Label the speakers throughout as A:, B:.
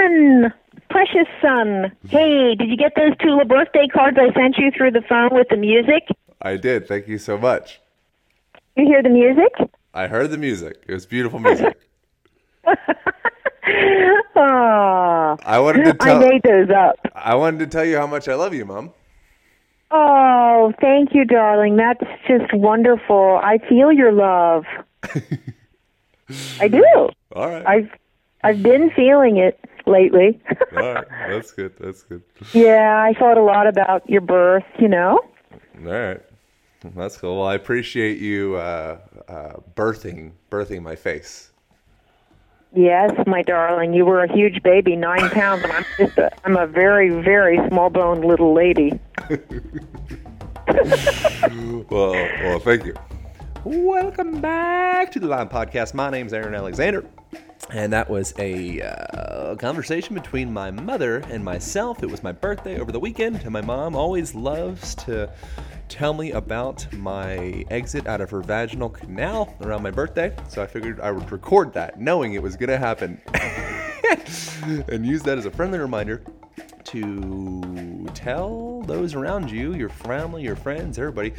A: Son, precious son. Hey, did you get those two birthday cards I sent you through the phone with the music?
B: I did. Thank you so much.
A: You hear the music?
B: I heard the music. It was beautiful music. I wanted to
A: I
B: tell
A: made those up.
B: I wanted to tell you how much I love you, Mom.
A: Oh, thank you, darling. That's just wonderful. I feel your love. I do.
B: All right.
A: I've I've been feeling it lately.
B: All right. That's good. That's good.
A: yeah, I thought a lot about your birth, you know.
B: All right. That's cool. Well, I appreciate you uh, uh, birthing birthing my face.
A: Yes, my darling. You were a huge baby, nine pounds, and I'm just a, I'm a very, very small boned little lady.
B: Well, well, thank you. Welcome back to the Align Podcast. My name's Aaron Alexander, and that was a uh, conversation between my mother and myself. It was my birthday over the weekend, and my mom always loves to tell me about my exit out of her vaginal canal around my birthday. So I figured I would record that, knowing it was going to happen, and use that as a friendly reminder to tell those around you, your family, your friends, everybody,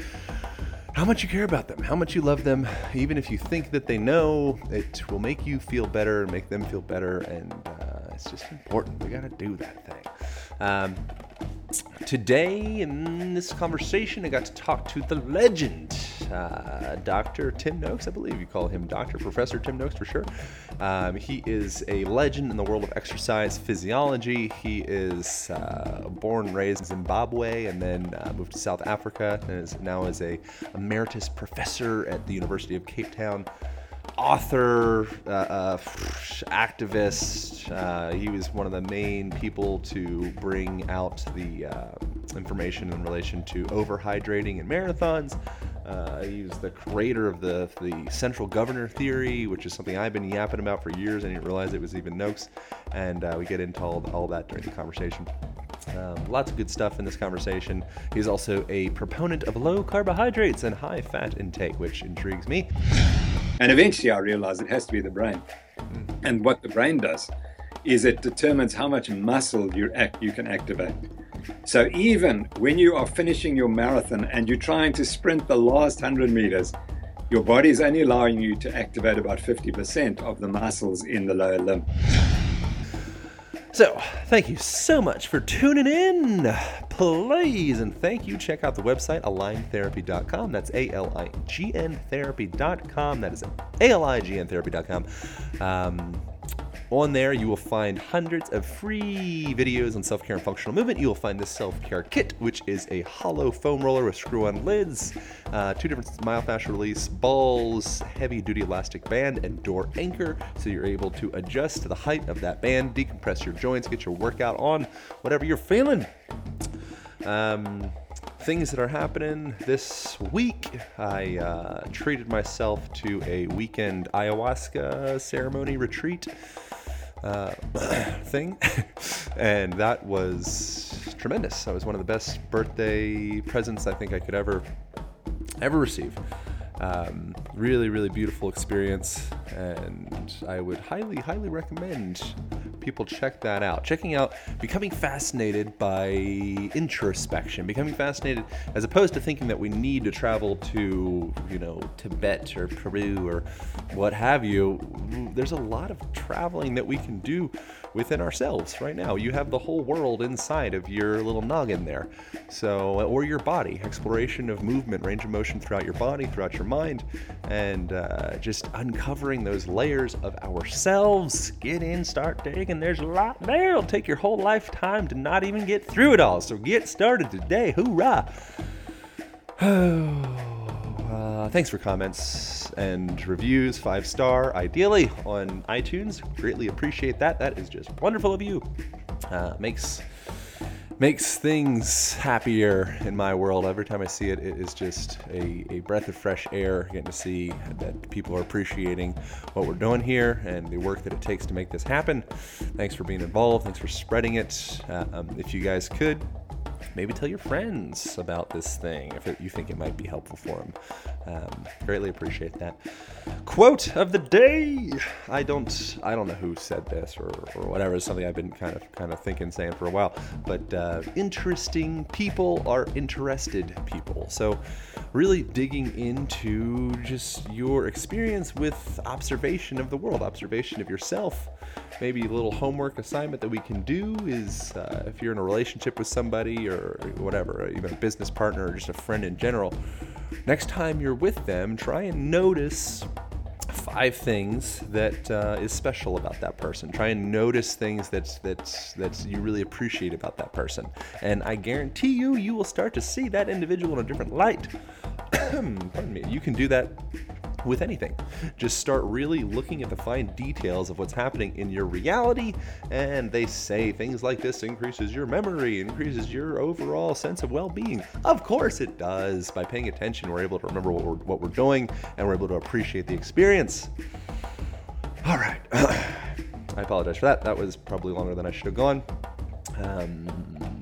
B: how much you care about them, how much you love them. Even if you think that they know, it will make you feel better, make them feel better, and uh, it's just important. We got to do that thing. Um, today, in this conversation, I got to talk to the legend, uh, Dr. Tim Noakes. I believe you call him Dr. Professor Tim Noakes for sure. Um, he is a legend in the world of exercise physiology. He is uh, born and raised in Zimbabwe and then uh, moved to South Africa and is now is a emeritus professor at the University of Cape Town author, uh, uh, activist. Uh, he was one of the main people to bring out the uh, information in relation to overhydrating in marathons. Uh, he was the creator of the the central governor theory, which is something I've been yapping about for years. I didn't realize it was even Noakes, and uh, we get into all, all that during the conversation. Um, lots of good stuff in this conversation. He's also a proponent of low carbohydrates and high fat intake, which intrigues me.
C: And eventually I realized it has to be the brain. And what the brain does is it determines how much muscle you act, you can activate. So even when you are finishing your marathon and you're trying to sprint the last 100 meters, your body is only allowing you to activate about 50% of the muscles in the lower limb.
B: So, thank you so much for tuning in. Please and thank you. Check out the website aligntherapy.com. That's A L I G N therapy.com. That is A L I G N therapy.com. Um, on there, you will find hundreds of free videos on self care and functional movement. You will find this self care kit, which is a hollow foam roller with screw on lids, uh, two different myofascial release balls, heavy duty elastic band, and door anchor. So you're able to adjust to the height of that band, decompress your joints, get your workout on, whatever you're feeling. Um, things that are happening this week. I uh, treated myself to a weekend ayahuasca ceremony retreat uh, thing, and that was tremendous. That was one of the best birthday presents I think I could ever ever receive. Um, really, really beautiful experience, and I would highly, highly recommend people check that out. Checking out becoming fascinated by introspection, becoming fascinated as opposed to thinking that we need to travel to, you know, Tibet or Peru or what have you. There's a lot of traveling that we can do within ourselves right now. You have the whole world inside of your little noggin there. So, or your body, exploration of movement, range of motion throughout your body, throughout your mind, and uh, just uncovering those layers of ourselves. Get in, start digging. There's a lot there. It'll take your whole lifetime to not even get through it all. So get started today. Hoorah! uh, thanks for comments and reviews, five star, ideally on iTunes. Greatly appreciate that. That is just wonderful of you. Uh, makes makes things happier in my world. Every time I see it, it is just a, a breath of fresh air. Getting to see that people are appreciating what we're doing here and the work that it takes to make this happen. Thanks for being involved. Thanks for spreading it. Uh, um, if you guys could, maybe tell your friends about this thing if you think it might be helpful for them. Um, greatly appreciate that. Quote of the day. I don't I don't know who said this or, or whatever. It's something I've been kind of kind of thinking saying for a while. But uh, interesting people are interested people. So really digging into just your experience with observation of the world, observation of yourself. Maybe a little homework assignment that we can do is uh, if you're in a relationship with somebody or whatever, even a business partner or just a friend in general, next time you're with them, try and notice five things that uh, is special about that person. Try and notice things that that that you really appreciate about that person, and I guarantee you, you will start to see that individual in a different light. Pardon me. You can do that with anything. Just start really looking at the fine details of what's happening in your reality. And they say things like this increases your memory, increases your overall sense of well being. Of course, it does. By paying attention, we're able to remember what we're, what we're doing and we're able to appreciate the experience. All right. I apologize for that. That was probably longer than I should have gone. Um,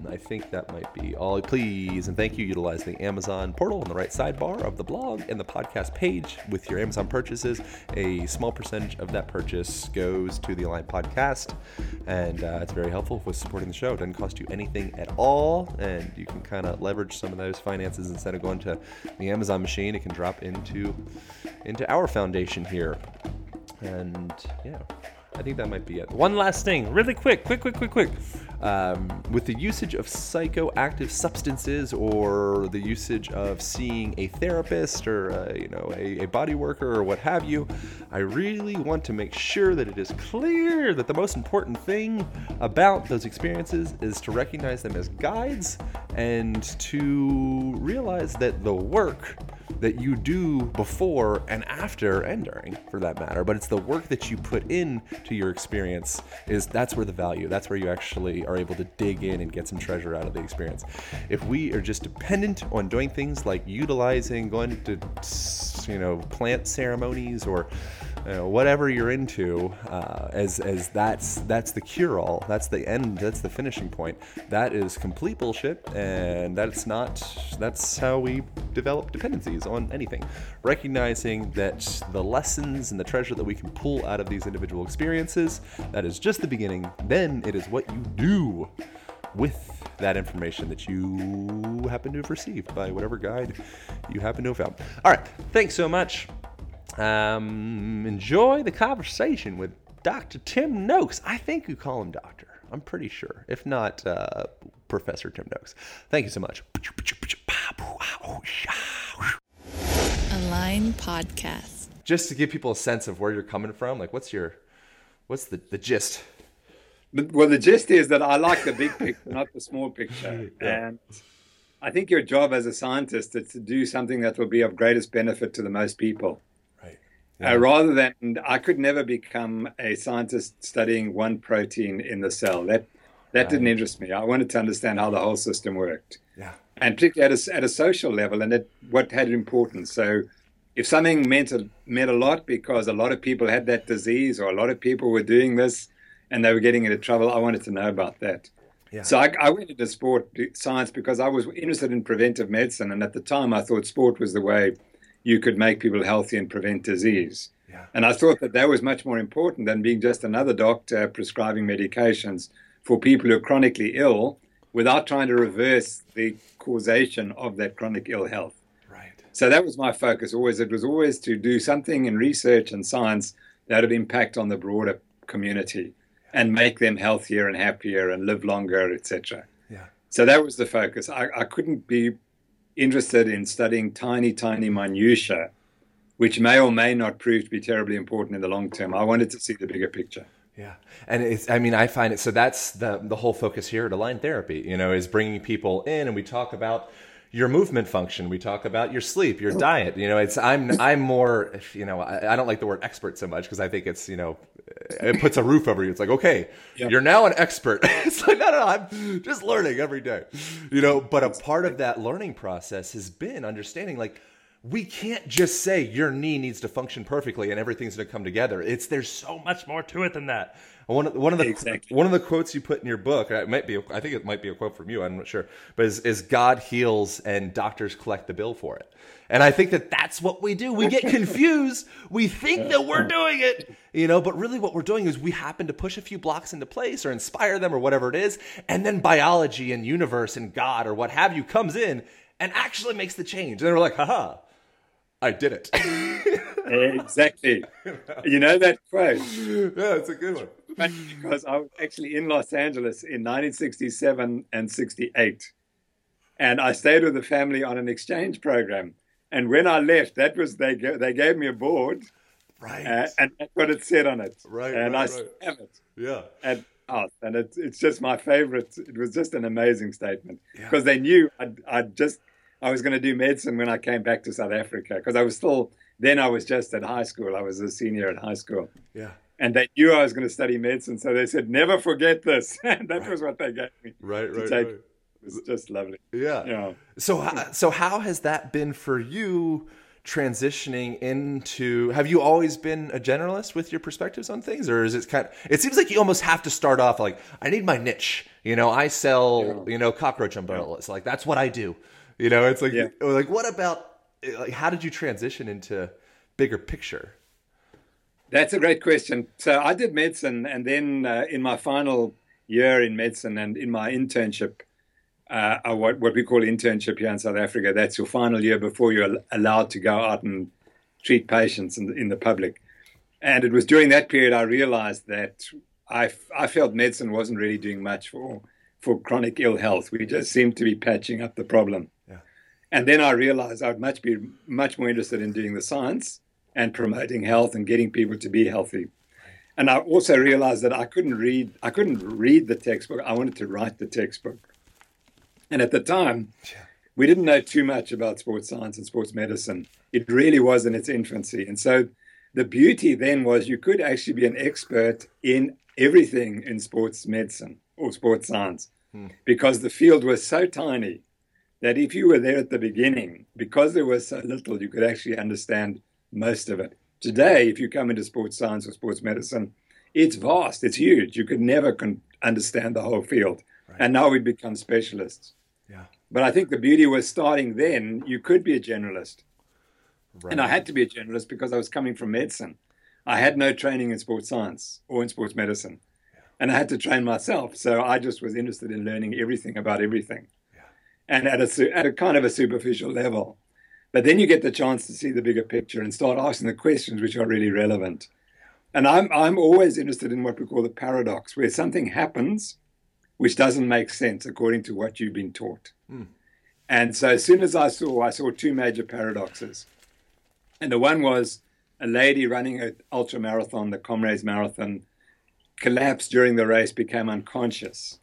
B: I think that might be all. Please and thank you. Utilize the Amazon portal on the right sidebar of the blog and the podcast page with your Amazon purchases. A small percentage of that purchase goes to the Align podcast, and uh, it's very helpful with supporting the show. It doesn't cost you anything at all, and you can kind of leverage some of those finances instead of going to the Amazon machine. It can drop into into our foundation here, and yeah. I think that might be it. One last thing, really quick, quick, quick, quick, quick. Um, with the usage of psychoactive substances or the usage of seeing a therapist or uh, you know a, a body worker or what have you, I really want to make sure that it is clear that the most important thing about those experiences is to recognize them as guides and to realize that the work that you do before and after and during for that matter but it's the work that you put in to your experience is that's where the value that's where you actually are able to dig in and get some treasure out of the experience. If we are just dependent on doing things like utilizing going to you know plant ceremonies or know, whatever you're into, uh, as as that's that's the cure all. That's the end. That's the finishing point. That is complete bullshit, and that's not. That's how we develop dependencies on anything. Recognizing that the lessons and the treasure that we can pull out of these individual experiences, that is just the beginning. Then it is what you do with that information that you happen to have received by whatever guide you happen to have found. All right, thanks so much. Um, enjoy the conversation with Dr. Tim Noakes. I think you call him Doctor. I'm pretty sure. If not, uh, Professor Tim Noakes. Thank you so much.
D: Align Podcast.
B: Just to give people a sense of where you're coming from, like what's your, what's the, the gist?
C: Well, the gist is that I like the big picture, not the small picture.
B: Yeah.
C: And I think your job as a scientist is to do something that will be of greatest benefit to the most people.
B: Right.
C: Uh, rather than, I could never become a scientist studying one protein in the cell. That that didn't interest me. I wanted to understand how the whole system worked,
B: Yeah.
C: and particularly at a, at a social level, and it, what had importance. So, if something meant a, meant a lot because a lot of people had that disease, or a lot of people were doing this, and they were getting into trouble, I wanted to know about that.
B: Yeah.
C: So I, I went into sport science because I was interested in preventive medicine, and at the time I thought sport was the way you could make people healthy and prevent disease.
B: Yeah.
C: And I thought that that was much more important than being just another doctor prescribing medications for people who are chronically ill without trying to reverse the causation of that chronic ill health.
B: Right.
C: So that was my focus always. It was always to do something in research and science that would impact on the broader community and make them healthier and happier and live longer, etc.
B: Yeah.
C: So that was the focus. I, I couldn't be interested in studying tiny, tiny minutiae, which may or may not prove to be terribly important in the long term. I wanted to see the bigger picture.
B: Yeah, and it's. I mean, I find it. So that's the the whole focus here at Align Therapy. You know, is bringing people in, and we talk about, your movement function. We talk about your sleep, your diet. You know, it's I'm I'm more you know I, I don't like the word expert so much because I think it's you know it puts a roof over you. It's like okay, you're now an expert. it's like no no I'm just learning every day. You know, but a part of that learning process has been understanding like we can't just say your knee needs to function perfectly and everything's going to come together. It's there's so much more to it than that. One of, one of the
C: Exactly.
B: one of the quotes you put in your book, it might be, I think it might be a quote from you. I'm not sure, but is, is God heals and doctors collect the bill for it. And I think that that's what we do. We get confused. We think that we're doing it, you know, but really what we're doing is we happen to push a few blocks into place or inspire them or whatever it is, and then biology and universe and God or what have you comes in and actually makes the change. And then we're like, haha, I did it.
C: Exactly. you know that quote?
B: yeah, it's a good one.
C: Funny because I was actually in Los Angeles in 1967 and 68. And I stayed with the family on an exchange program. And when I left, that was they they gave me a board,
B: Right.
C: uh, and that's what it said on it.
B: Right,
C: and
B: right,
C: I still
B: right.
C: have it
B: yeah.
C: house, and it's it's just my favorite. It was just an amazing statement because they knew I'd, I'd just I was going to do medicine when I came back to South Africa because I was still then I was just at high school. I was a senior at high school
B: Yeah.
C: And they knew I was going to study medicine. So they said, never forget this. and that was what they gave me.
B: Right, right,
C: take.
B: right.
C: It was just lovely.
B: Yeah.
C: Yeah.
B: So, so how has that been for you transitioning into? Have you always been a generalist with your perspectives on things, or is it kind? Of, it seems like you almost have to start off like, I need my niche. You know, I sell, you know, cockroach umbrellas. Like that's what I do. You know, it's like,
C: Yeah.
B: like what about? Like, how did you transition into bigger picture?
C: That's a great question. So I did medicine, and then uh, in my final year in medicine and in my internship, uh, what, what we call internship here in South Africa, that's your final year before you're allowed to go out and treat patients in, in the public. And it was during that period I realized that I felt medicine wasn't really doing much for, for chronic ill health. We just seemed to be patching up the problem.
B: Yeah.
C: And then I realized I'd much be much more interested in doing the science and promoting health and getting people to be healthy. And I also realized that I couldn't read I couldn't read the textbook. I wanted to write the textbook. And at the time, we didn't know too much about sports science and sports medicine. It really was in its infancy. And so the beauty then was you could actually be an expert in everything in sports medicine or sports science hmm. because the field was so tiny that if you were there at the beginning, because there was so little, you could actually understand most of it. Today, if you come into sports science or sports medicine, it's vast, it's huge. You could never con- understand the whole field. And now we've become specialists.
B: Yeah.
C: But I think the beauty was starting then, you could be a generalist.
B: Right.
C: And I had to be a generalist because I was coming from medicine. I had no training in sports science or in sports medicine. Yeah. And I had to train myself. So I just was interested in learning everything about everything. Yeah. And at a, su- at a kind of a superficial level. But then you get the chance to see the bigger picture and start asking the questions which are really relevant. And I'm, I'm always interested in what we call the paradox, where something happens which doesn't make sense according to what you've been taught. Hmm. And so as soon as I saw, I saw two major paradoxes. And the one was a lady running an ultra marathon, the Comrades Marathon, collapsed during the race, became unconscious.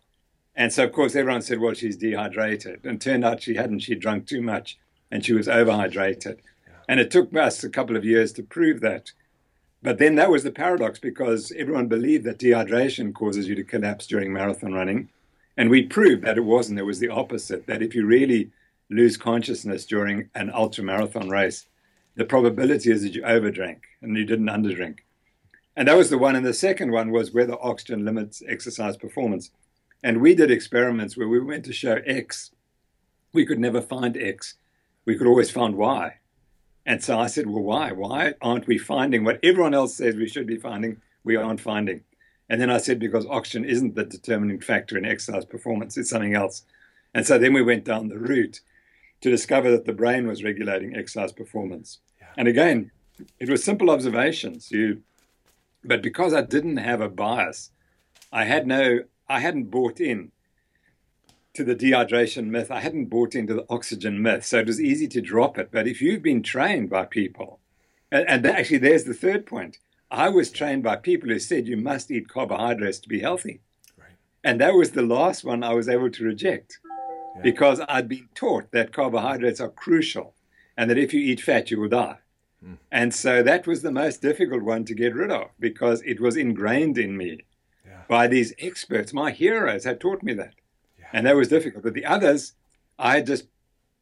C: And so, of course, everyone said, well, she's dehydrated. And turned out she hadn't. She'd drunk too much and she was overhydrated. And it took us a couple of years to prove that. But then that was the paradox because everyone believed that dehydration causes you to collapse during marathon running. And we proved that it wasn't. It was the opposite, that if you really lose consciousness during an ultra marathon race, the probability is that you overdrank and you didn't underdrink. And that was the one. And the second one was whether oxygen limits exercise performance. And we did experiments where we went to show X. We could never find X. We could always find why. And so I said, well, why? Why aren't we finding what everyone else says we should be finding? We aren't finding. And then I said, because oxygen isn't the determining factor in exercise performance, it's something else. And so then we went down the route to discover that the brain was regulating exercise performance. And again, it was simple observations. You, but because I didn't have a bias, I had no, I hadn't bought in to the dehydration myth. I hadn't bought into the oxygen myth, so it was easy to drop it. But if you've been trained by people, and, and actually, there's the third point. I was trained by people who said you must eat carbohydrates to be healthy,
B: Right.
C: and that was the last one I was able to reject because I'd been taught that carbohydrates are crucial and that if you eat fat, you will die. Hmm. And so that was the most difficult one to get rid of because it was ingrained in me by these experts. My heroes had taught me that. And that was difficult. But the others, I just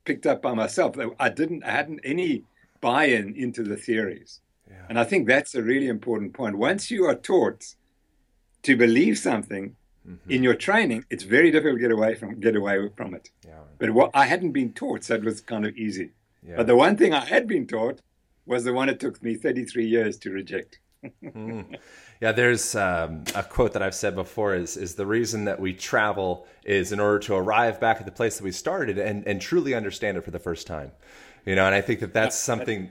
C: picked up by myself. I didn't, I hadn't any buy in into the theories. And I think that's a really important point. Once you are taught to believe something mm-hmm. in your training, it's very difficult to get away from get away from it.
B: Yeah.
C: But what I hadn't been taught, so it was kind of easy.
B: Yeah.
C: But the one thing I had been taught was the one it took me 33 years to reject. Hmm.
B: Yeah, there's um, a quote that I've said before is is the reason that we travel is in order to arrive back at the place that we started and, and truly understand it for the first time. You know, and I think that that's something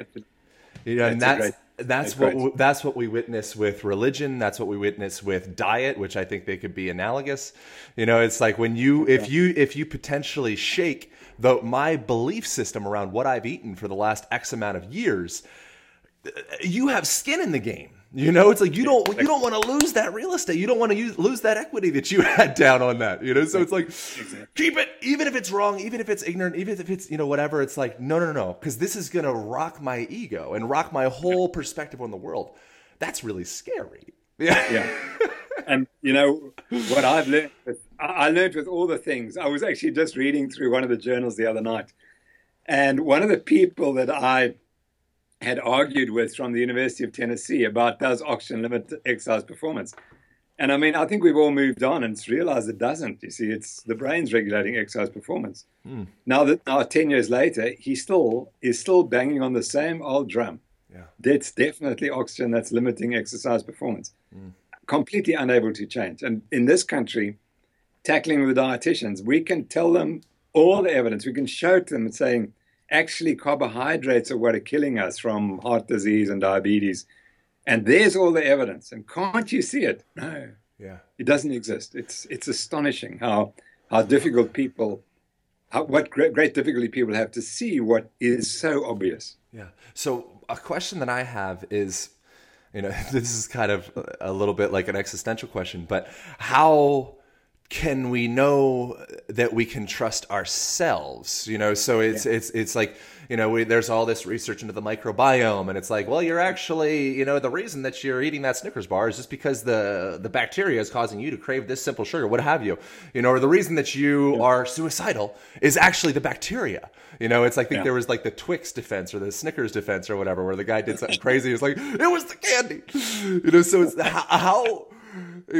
B: you know, and
C: That's
B: that's
C: great-
B: that's
C: that's
B: what
C: great.
B: that's what we witness with religion. That's what we witness with diet, which I think they could be analogous. You know, it's like when you if you if you potentially shake the my belief system around what I've eaten for the last X amount of years, you have skin in the game. You know, it's like you don't you don't want to lose that real estate. You don't want to use, lose that equity that you had down on that. You know, so it's like keep it, even if it's wrong, even if it's ignorant, even if it's you know whatever. It's like no, no, no, no, because this is gonna rock my ego and rock my whole perspective on the world. That's really scary. Yeah,
C: Yeah. and you know what I've learned, I learned with all the things. I was actually just reading through one of the journals the other night, and one of the people that I had argued with from the University of Tennessee about does oxygen limit exercise performance. And I mean, I think we've all moved on and realized it doesn't. You see, it's the brain's regulating exercise performance. Hmm. Now that now ten years later, he still is still banging on the same old drum.
B: Yeah.
C: That's definitely oxygen that's limiting exercise performance. Hmm. Completely unable to change. And in this country, tackling with the dietitians, we can tell them all the evidence. We can show to them saying, actually, carbohydrates are what are killing us from heart disease and diabetes. And there's all the evidence. And can't you see it? No,
B: yeah.
C: it doesn't exist. It's it's astonishing how how difficult people, how, what great, great difficulty people have to see what is so obvious.
B: Yeah. So a question that I have is, you know, this is kind of a little bit like an existential question, but how can we know that we can trust ourselves? You know, so it's it's it's like you know we, there's all this research into the microbiome, and it's like, well, you're actually you know the reason that you're eating that Snickers bar is just because the the bacteria is causing you to crave this simple sugar, what have you, you know, or the reason that you are suicidal is actually the bacteria. You know, it's like I think
C: Yeah.
B: there was like the Twix defense or the Snickers defense or whatever, where the guy did something crazy. It was like it was the candy, you know. So it's how.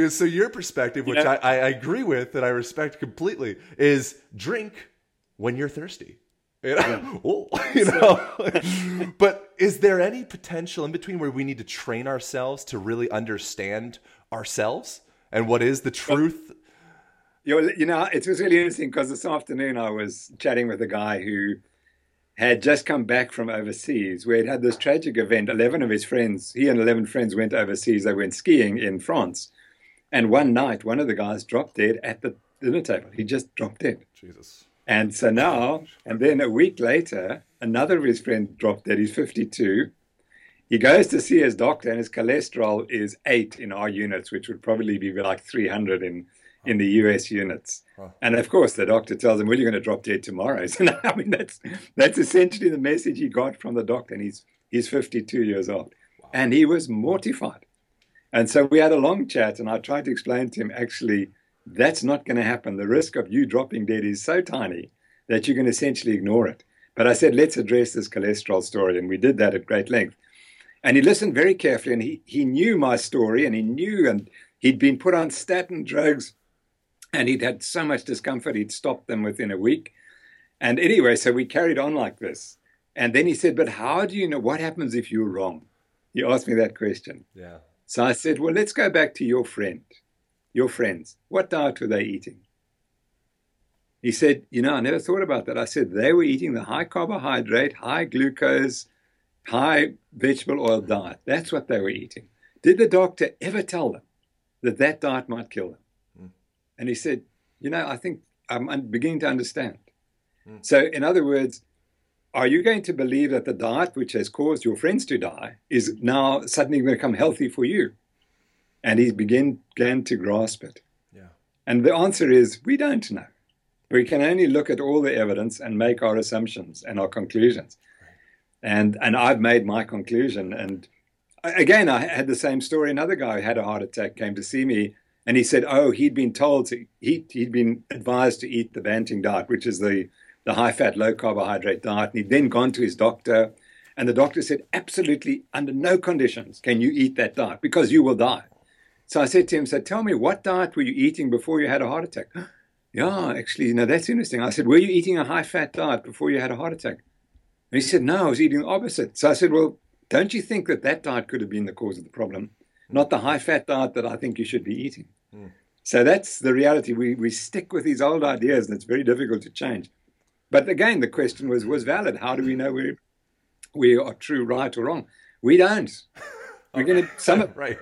B: So your perspective, which
C: Yeah.
B: I, I agree with and I respect completely, is drink when you're thirsty. You know? Oh, you know? but is there any potential in between where we need to train ourselves to really understand ourselves and what is the truth?
C: You know, it was really interesting because this afternoon I was chatting with a guy who had just come back from overseas where he'd had this tragic event. 11 of his friends, he and 11 friends went overseas. They went skiing in France. And one night, one of the guys dropped dead at the dinner table. He just dropped dead.
B: Jesus.
C: And so now, and then a week later, another of his friends dropped dead. He's 52. He goes to see his doctor, and his cholesterol is eight in our units, which would probably be like 300 in, in the US units. And of course, the doctor tells him, Well, you're going to drop dead tomorrow. So, now, I mean, that's, that's essentially the message he got from the doctor. And he's, he's 52 years old. And he was mortified. And so we had a long chat, and I tried to explain to him actually, that's not going to happen. The risk of you dropping dead is so tiny that you can essentially ignore it. But I said, let's address this cholesterol story. And we did that at great length. And he listened very carefully, and he, he knew my story, and he knew, and he'd been put on statin drugs, and he'd had so much discomfort, he'd stopped them within a week. And anyway, so we carried on like this. And then he said, But how do you know what happens if you're wrong? He asked me that question.
B: Yeah.
C: So I said, Well, let's go back to your friend, your friends. What diet were they eating? He said, You know, I never thought about that. I said, They were eating the high carbohydrate, high glucose, high vegetable oil diet. That's what they were eating. Did the doctor ever tell them that that diet might kill them? And he said, You know, I think I'm beginning to understand. Hmm. So, in other words, are you going to believe that the diet which has caused your friends to die is now suddenly going to become healthy for you? And he began, began to grasp it.
B: Yeah.
C: And the answer is we don't know. We can only look at all the evidence and make our assumptions and our conclusions. And and I've made my conclusion. And again, I had the same story. Another guy who had a heart attack came to see me, and he said, "Oh, he'd been told to eat. He'd been advised to eat the Banting diet, which is the the high fat, low carbohydrate diet. And he'd then gone to his doctor, and the doctor said, absolutely, under no conditions can you eat that diet because you will die. So I said to him, So tell me, what diet were you eating before you had a heart attack? yeah, actually, know, that's interesting. I said, Were you eating a high fat diet before you had a heart attack? And he said, No, I was eating the opposite. So I said, Well, don't you think that that diet could have been the cause of the problem, not the high fat diet that I think you should be eating? Mm. So that's the reality. We, we stick with these old ideas, and it's very difficult to change. But again, the question was was valid. How do we know we we are true, right, or wrong? We don't. We're going to some of
B: right.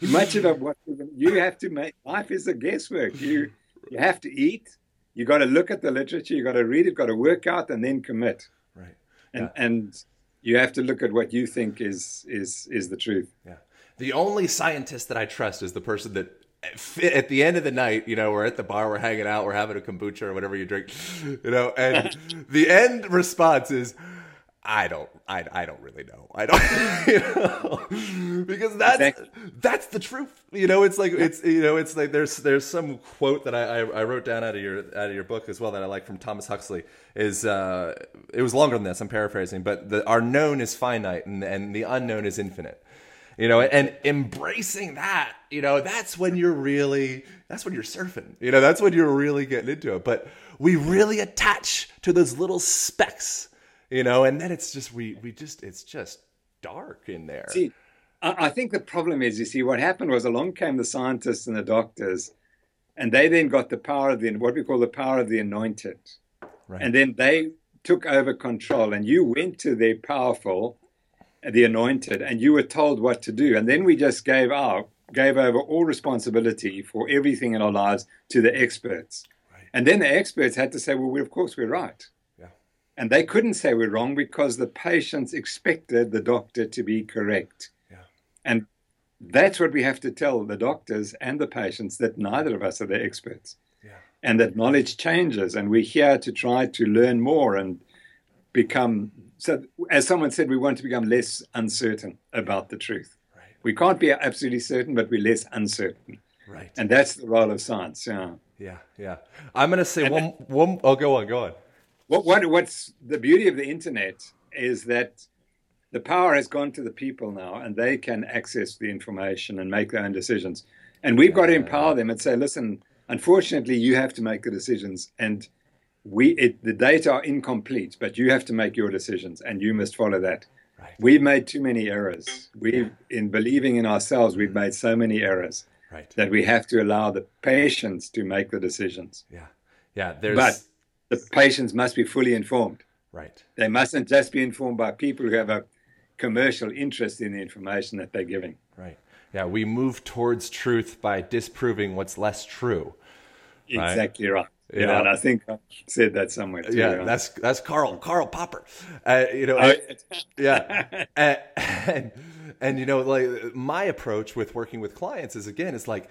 C: Much of what you have to make life is a guesswork. You you have to eat. You got to look at the literature. You got to read it. Got to work out and then commit.
B: Right.
C: And yeah. and you have to look at what you think is is is the truth.
B: Yeah. The only scientist that I trust is the person that at the end of the night, you know, we're at the bar, we're hanging out, we're having a kombucha or whatever you drink, you know, and the end response is, I don't, I, I don't really know. I don't, you know, because that's exactly. that's the truth. You know, it's like it's you know, it's like there's there's some quote that I, I wrote down out of your out of your book as well that I like from Thomas Huxley. Is uh, it was longer than this. I'm paraphrasing, but the our known is finite and and the unknown is infinite you know, and embracing that, you know, that's when you're really, that's when you're surfing, you know, that's when you're really getting into it. But we really attach to those little specks, you know, and then it's just, we, we just, it's just dark in there.
C: See, I think the problem is, you see, what happened was along came the scientists and the doctors, and they then got the power of the, what we call the power of the anointed. Right. And then they took over control, and you went to their powerful the anointed, and you were told what to do. And then we just gave out, gave over all responsibility for everything in our lives to the experts. Right. And then the experts had to say, well, we, of course, we're right. Yeah. And they couldn't say we're wrong because the patients expected the doctor to be correct. Yeah. And that's what we have to tell the doctors and the patients that neither of us are the experts. Yeah. And that knowledge changes, and we're here to try to learn more and become so as someone said we want to become less uncertain about the truth. Right. we can't be absolutely certain but we're less uncertain.
B: Right.
C: And that's the role of science yeah.
B: Yeah yeah. I'm going to say and one one oh go on go on.
C: What, what what's the beauty of the internet is that the power has gone to the people now and they can access the information and make their own decisions. And we've got to empower them and say listen unfortunately you have to make the decisions and we it, the data are incomplete, but you have to make your decisions and you must follow that. Right. We've made too many errors. We, in believing in ourselves, we've made so many errors
B: right.
C: that we have to allow the patients to make the decisions.
B: Yeah, yeah. There's...
C: But the patients must be fully informed.
B: Right.
C: They mustn't just be informed by people who have a commercial interest in the information that they're giving.
B: Right. Yeah, we move towards truth by disproving what's less true.
C: Exactly right. You yeah, know, and I think I said that somewhere too.
B: Yeah, that's that's Karl Karl Popper. Uh, you know, oh, yeah, and, and, and you know, like my approach with working with clients is again, it's like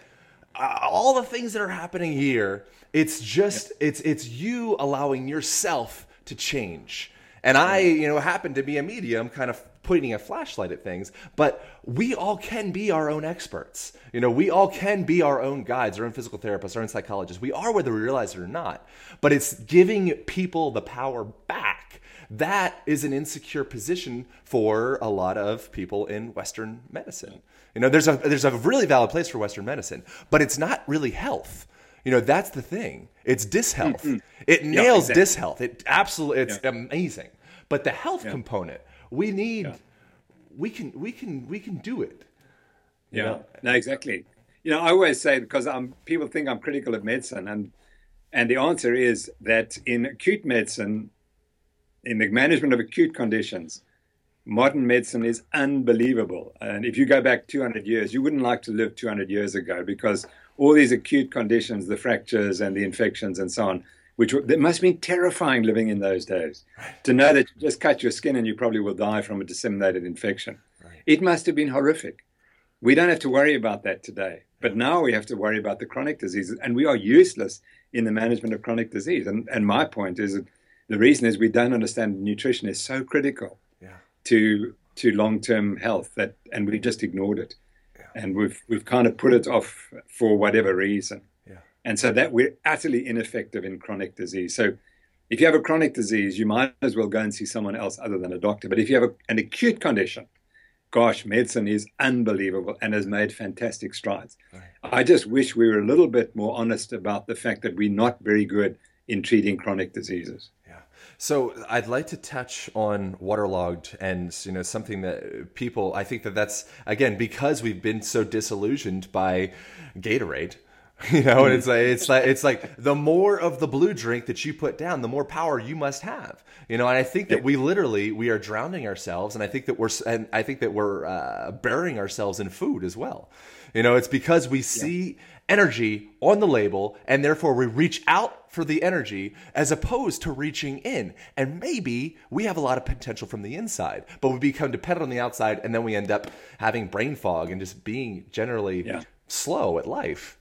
B: uh, all the things that are happening here. It's just it's it's you allowing yourself to change. And I, you know, happen to be a medium, kind of pointing a flashlight at things, but we all can be our own experts. You know, we all can be our own guides, our own physical therapists, our own psychologists. We are whether we realize it or not. But it's giving people the power back. That is an insecure position for a lot of people in Western medicine. You know, there's a there's a really valid place for Western medicine, but it's not really health. You know, that's the thing. It's dishealth. Mm-hmm. It nails yeah, exactly. dishealth. It absolutely it's yeah. amazing. But the health yeah. component, we need we can we can we can do it
C: yeah know? no exactly you know i always say because i'm people think i'm critical of medicine and and the answer is that in acute medicine in the management of acute conditions modern medicine is unbelievable and if you go back 200 years you wouldn't like to live 200 years ago because all these acute conditions the fractures and the infections and so on which that must have been terrifying living in those days right. to know that you just cut your skin and you probably will die from a disseminated infection. Right. It must have been horrific. We don't have to worry about that today. But now we have to worry about the chronic diseases, and we are useless in the management of chronic disease. And, and my point is the reason is we don't understand nutrition is so critical
B: Yeah.
C: to to long term health that, and we just ignored it, and we've we've kind of put it off for whatever reason,
B: Yeah.
C: and so that we're utterly ineffective in chronic disease. So. If you have a chronic disease, you might as well go and see someone else other than a doctor. But if you have a, an acute condition, gosh, medicine is unbelievable and has made fantastic strides. I just wish we were a little bit more honest about the fact that we're not very good in treating chronic diseases.
B: Yeah. So I'd like to touch on waterlogged and you know something that people I think that that's again because we've been so disillusioned by Gatorade. You know, and it's like it's like it's like the more of the blue drink that you put down, the more power you must have. You know, and I think that we literally we are drowning ourselves, and I think that we're and I think that we're uh, burying ourselves in food as well. You know, it's because we see energy on the label, and therefore we reach out for the energy as opposed to reaching in. And maybe we have a lot of potential from the inside, but we become dependent on the outside, and then we end up having brain fog and just being generally
C: Yeah.
B: slow at life.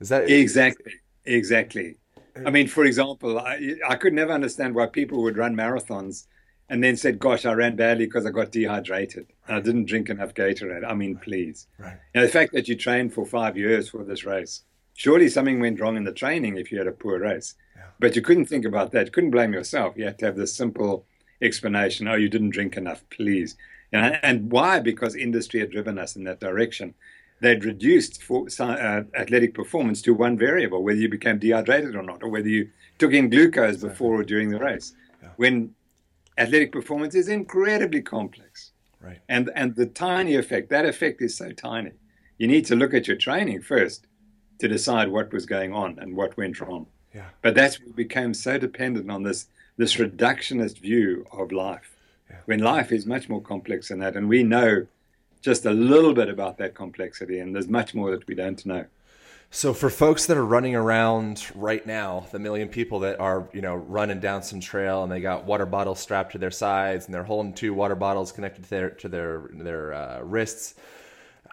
B: Is that
C: Exactly. Exactly. I uh, mean, for example, I, I could never understand why people would run marathons and then said, gosh, I ran badly because I got dehydrated and I didn't drink enough Gatorade. I mean, please.
B: Right.
C: Now, the fact that you trained for five years for this race, surely something went wrong in the training if you had a poor race. But you couldn't think about that. You couldn't blame yourself. You had to have this simple explanation. Oh, you didn't drink enough, please. And, and why? Because industry had driven us in that direction. They'd reduced for, uh, athletic performance to one variable, whether you became dehydrated or not, or whether you took in glucose before or during the race. When athletic performance is incredibly complex.
B: Right.
C: And and the tiny effect, that effect is so tiny. You need to look at your training first to decide what was going on and what went wrong.
B: Yeah.
C: But that's we became so dependent on this this reductionist view of life. When life is much more complex than that. And we know just a little bit about that complexity and there's much more that we don't know.
B: So for folks that are running around right now, the million people that are, you know, running down some trail and they got water bottles strapped to their sides and they're holding two water bottles connected to their to their their uh, wrists,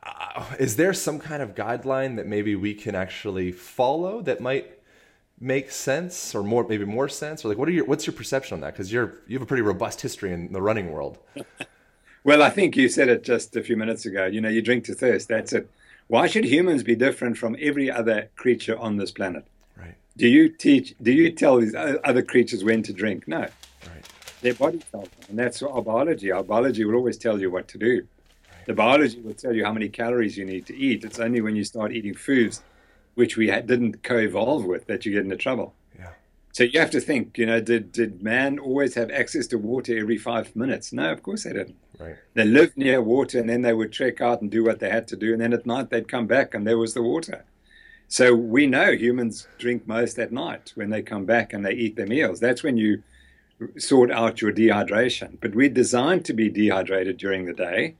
B: uh, is there some kind of guideline that maybe we can actually follow that might make sense or more maybe more sense or like what are your what's your perception on that because you're you have a pretty robust history in the running world
C: Well, I think you said it just a few minutes ago. You know, you drink to thirst. That's it. Why should humans be different from every other creature on this planet?
B: right
C: Do you teach? Do you tell these other creatures when to drink? No,
B: right
C: their body tells them, and that's our biology. Our biology will always tell you what to do. The biology will tell you how many calories you need to eat. It's only when you start eating foods which we didn't co-evolve with that you get into trouble.
B: yeah
C: So you have to think. You know, did did man always have access to water every five minutes? No, of course they didn't.
B: right
C: They lived near water and then they would trek out and do what they had to do. And then at night they'd come back and there was the water. So we know humans drink most at night when they come back and they eat their meals. That's when you sort out your dehydration. But we're designed to be dehydrated during the day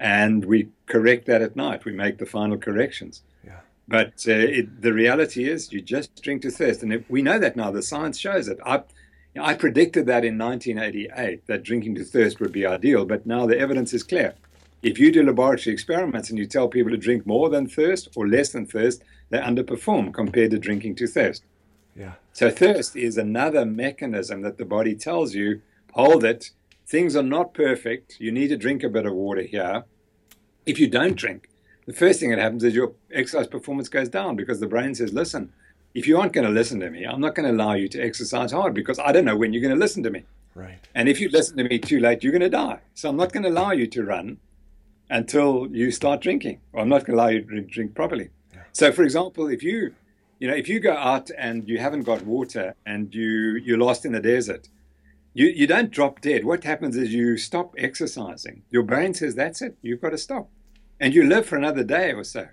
C: and we correct that at night. We make the final corrections.
B: yeah
C: But uh, it, the reality is, you just drink to thirst, and if, we know that now. The science shows it. I, I predicted that in 1988 that drinking to thirst would be ideal, but now the evidence is clear. If you do laboratory experiments and you tell people to drink more than thirst or less than thirst, they underperform compared to drinking to thirst.
B: yeah
C: So thirst is another mechanism that the body tells you, hold it, things are not perfect. You need to drink a bit of water here. If you don't drink, the first thing that happens is your exercise performance goes down because the brain says, listen, if you aren't going to listen to me, I'm not going to allow you to exercise hard because I don't know when you're going to listen to me.
B: right
C: And if you listen to me too late, you're going to die. So I'm not going to allow you to run until you start drinking. Or I'm not going to allow you to drink, properly. So, for example, if you, you know, if you go out and you haven't got water and you you're lost in the desert, you you don't drop dead. What happens is you stop exercising. Your brain says that's it. You've got to stop, and you live for another day or so.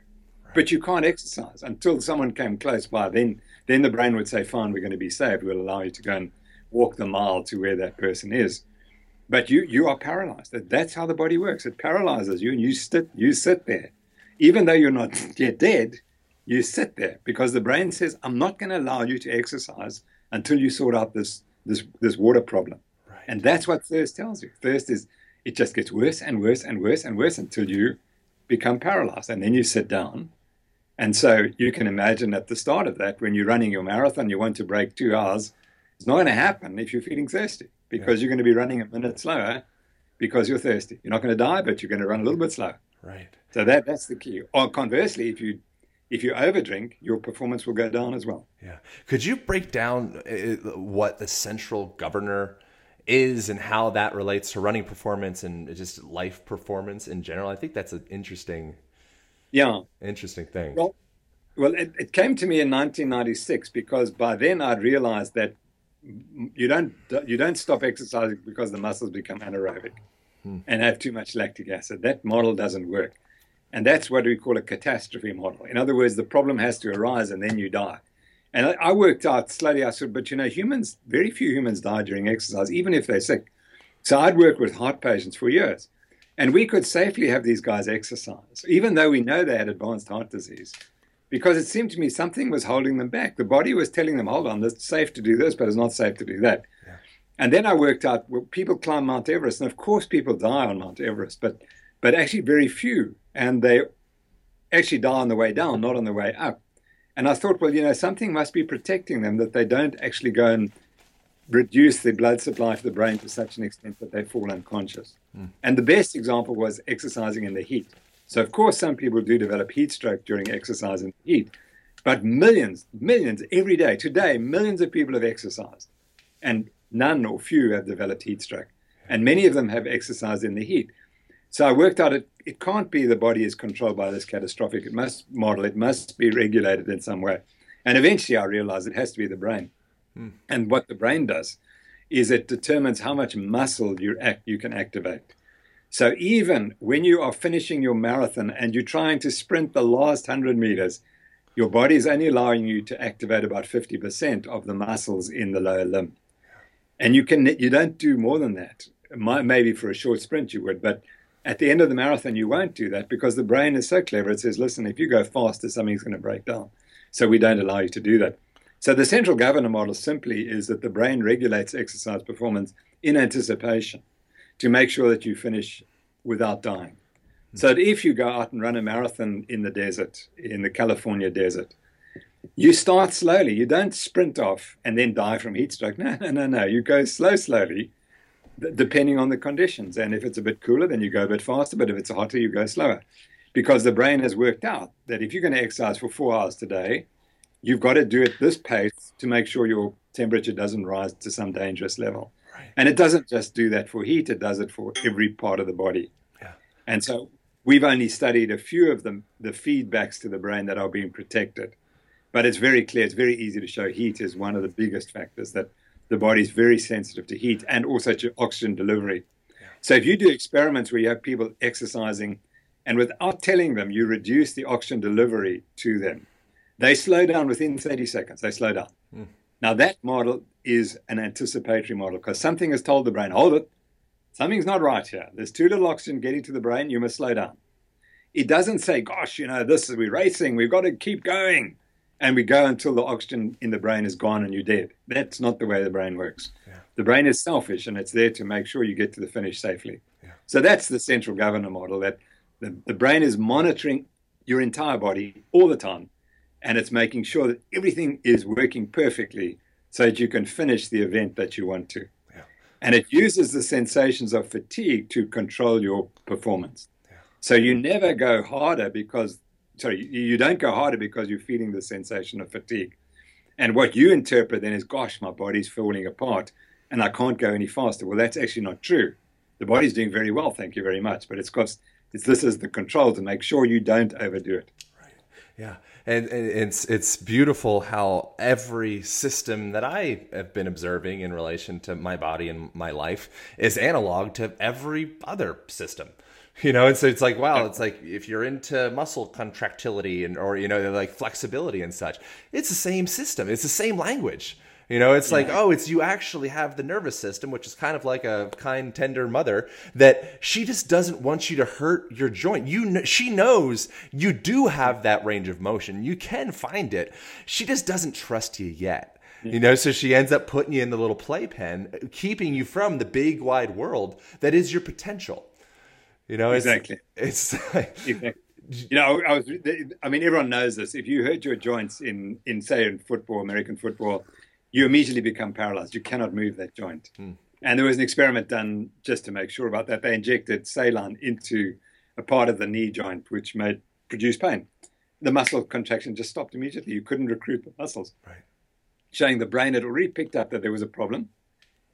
C: But you can't exercise until someone came close by. Then then the brain would say, "Fine, we're going to be saved. We'll allow you to go and walk the mile to where that person is." But you you are paralyzed. That- That's how the body works. It paralyzes you, and you sit you sit there, even though you're not yet dead. You sit there because the brain says, "I'm not going to allow you to exercise until you sort out this this this water problem."
B: right
C: And that's what thirst tells you. Thirst is it just gets worse and worse and worse and worse until you become paralyzed, and then you sit down, And so you can imagine at the start of that, when you're running your marathon, you want to break two hours. It's not going to happen if you're feeling thirsty because you're going to be running a minute slower because you're thirsty. You're not going to die, but you're going to run a little bit slower.
B: Right.
C: So that that's the key. Or conversely, if you if you overdrink, your performance will go down as well.
B: Yeah. Could you break down uh, what the central governor is and how that relates to running performance and just life performance in general? I think that's an interesting,
C: Yeah.
B: interesting thing.
C: Well, well, it, it came to me in 1996 because by then I'd realized that you don't you don't stop exercising because the muscles become anaerobic and have too much lactic acid. That model doesn't work, and that's what we call a catastrophe model. In other words, the problem has to arise and then you die. And I, I worked out slowly. I said, but you know, humans, very few humans die during exercise, even if they're sick. So I'd worked with heart patients for years, and we could safely have these guys exercise, even though we know they had advanced heart disease because it seemed to me something was holding them back. The body was telling them, hold on, it's safe to do this, but it's not safe to do that. And then I worked out well, people climb Mount Everest, and of course people die on Mount Everest, but but actually very few, and they actually die on the way down, not on the way up. And I thought, well, you know, something must be protecting them that they don't actually go and reduce the blood supply to the brain to such an extent that they fall unconscious. Hmm. And the best example was exercising in the heat. So, of course, some people do develop heat stroke during exercise in the heat, but millions, millions every day, today, millions of people have exercised, and none or few have developed heat stroke. And many of them have exercised in the heat. So I worked out it, it can't be the body is controlled by this catastrophic. It must model, it must be regulated in some way. And eventually I realized it has to be the brain. Hmm. And what the brain does is it determines how much muscle you, act, you can activate. So even when you are finishing your marathon and you're trying to sprint the last 100 meters, your body is only allowing you to activate about 50% of the muscles in the lower limb. And you can you don't do more than that. Maybe for a short sprint you would, but at the end of the marathon you won't do that because the brain is so clever. It says, listen, if you go faster, something's going to break down. So we don't allow you to do that. So the central governor model simply is that the brain regulates exercise performance in anticipation to make sure that you finish without dying. Hmm. So that if you go out and run a marathon in the desert, in the California desert, you start slowly. You don't sprint off and then die from heat stroke. No, no, no, no. You go slow, slowly, depending on the conditions. And if it's a bit cooler, then you go a bit faster. But if it's hotter, you go slower. Because the brain has worked out that if you're going to exercise for four hours today, you've got to do it this pace to make sure your temperature doesn't rise to some dangerous level. And it doesn't just do that for heat, it does it for every part of the body.
B: Yeah.
C: And so we've only studied a few of them, the feedbacks to the brain that are being protected. But it's very clear, it's very easy to show heat is one of the biggest factors that the body is very sensitive to heat and also to oxygen delivery. So if you do experiments where you have people exercising and without telling them, you reduce the oxygen delivery to them, they slow down within 30 seconds. They slow down. Hmm. Now, that model is an anticipatory model because something has told the brain, hold it, something's not right here. There's too little oxygen getting to the brain. You must slow down. It doesn't say, gosh, you know, this is, we're racing, we've got to keep going. And we go until the oxygen in the brain is gone and you're dead. That's not the way the brain works. The brain is selfish and it's there to make sure you get to the finish safely. So that's the central governor model that the, the brain is monitoring your entire body all the time and it's making sure that everything is working perfectly so that you can finish the event that you want to. And it uses the sensations of fatigue to control your performance. So you never go harder because, sorry, you, don't go harder because you're feeling the sensation of fatigue. And what you interpret then is, gosh, my body's falling apart and I can't go any faster. Well, that's actually not true. The body's doing very well, thank you very much. But it's because it's, this is the control to make sure you don't overdo it. Right.
B: Yeah, and, and it's it's beautiful how every system that I have been observing in relation to my body and my life is analog to every other system. You know, and so it's like wow, it's like if you're into muscle contractility and or you know like flexibility and such, it's the same system. It's the same language. You know, it's like, oh, it's you actually have the nervous system, which is kind of like a kind, tender mother that she just doesn't want you to hurt your joint. You, kn- she knows you do have that range of motion. You can find it. She just doesn't trust you yet. You know, so she ends up putting you in the little playpen, keeping you from the big wide world that is your potential. You know, it's,
C: Exactly.
B: It's like,
C: Exactly. You know, I was. I mean, everyone knows this. If you hurt your joints in, in say, in football, American football, you immediately become paralyzed. You cannot move that joint. Hmm. And there was an experiment done just to make sure about that. They injected saline into a part of the knee joint, which made produce pain. The muscle contraction just stopped immediately. You couldn't recruit the muscles.
B: Right.
C: Showing the brain had already picked up that there was a problem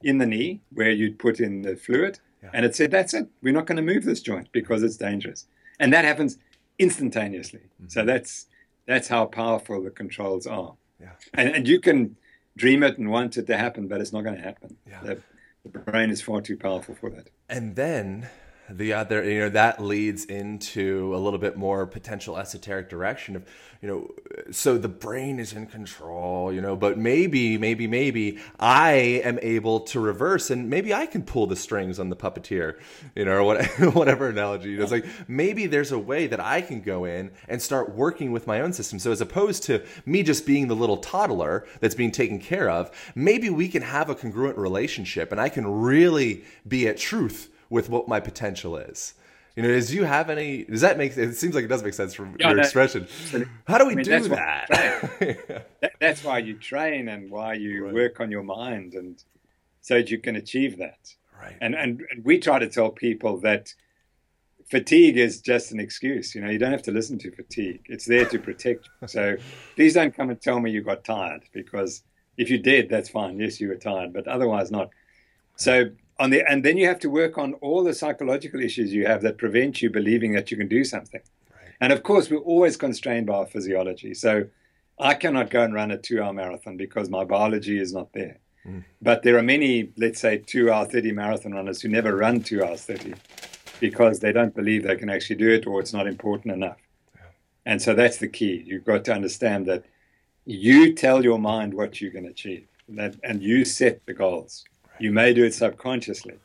C: in the knee where you'd put in the fluid,
B: Yeah.
C: and it said, "That's it. We're not going to move this joint because it's dangerous." And that happens instantaneously. Mm-hmm. So that's that's how powerful the controls are.
B: Yeah.
C: And and you can dream it and want it to happen, but it's not going to happen.
B: Yeah.
C: The, the brain is far too powerful for that.
B: And then the other, you know, that leads into a little bit more potential esoteric direction of, you know, so the brain is in control, you know, but maybe, maybe, maybe I am able to reverse and maybe I can pull the strings on the puppeteer, you know, or what, whatever analogy. You know, it's like maybe there's a way that I can go in and start working with my own system. So as opposed to me just being the little toddler that's being taken care of, maybe we can have a congruent relationship and I can really be at truth with what my potential is. You know, does you have any? Does that make? It seems like it does make sense from
C: Yeah,
B: your
C: that-
B: expression. How do we
C: I mean,
B: do
C: that's
B: that?
C: that, that's why you train and why you work on your mind and so that you can achieve that
B: right.
C: and, and and we try to tell people that fatigue is just an excuse you know you don't have to listen to fatigue it's there to protect you so please don't come and tell me you got tired because if you did that's fine yes you were tired but otherwise not so on the and then you have to work on all the psychological issues you have that prevent you believing that you can do something and of course, we're always constrained by our physiology. So I cannot go and run a two hour marathon because my biology is not there. Hmm. But there are many, let's say, two hour 30 marathon runners who never run two hours 30 because they don't believe they can actually do it or it's not important enough. And so that's the key. You've got to understand that you tell your mind what you can achieve that, and you set the goals. You may do it subconsciously,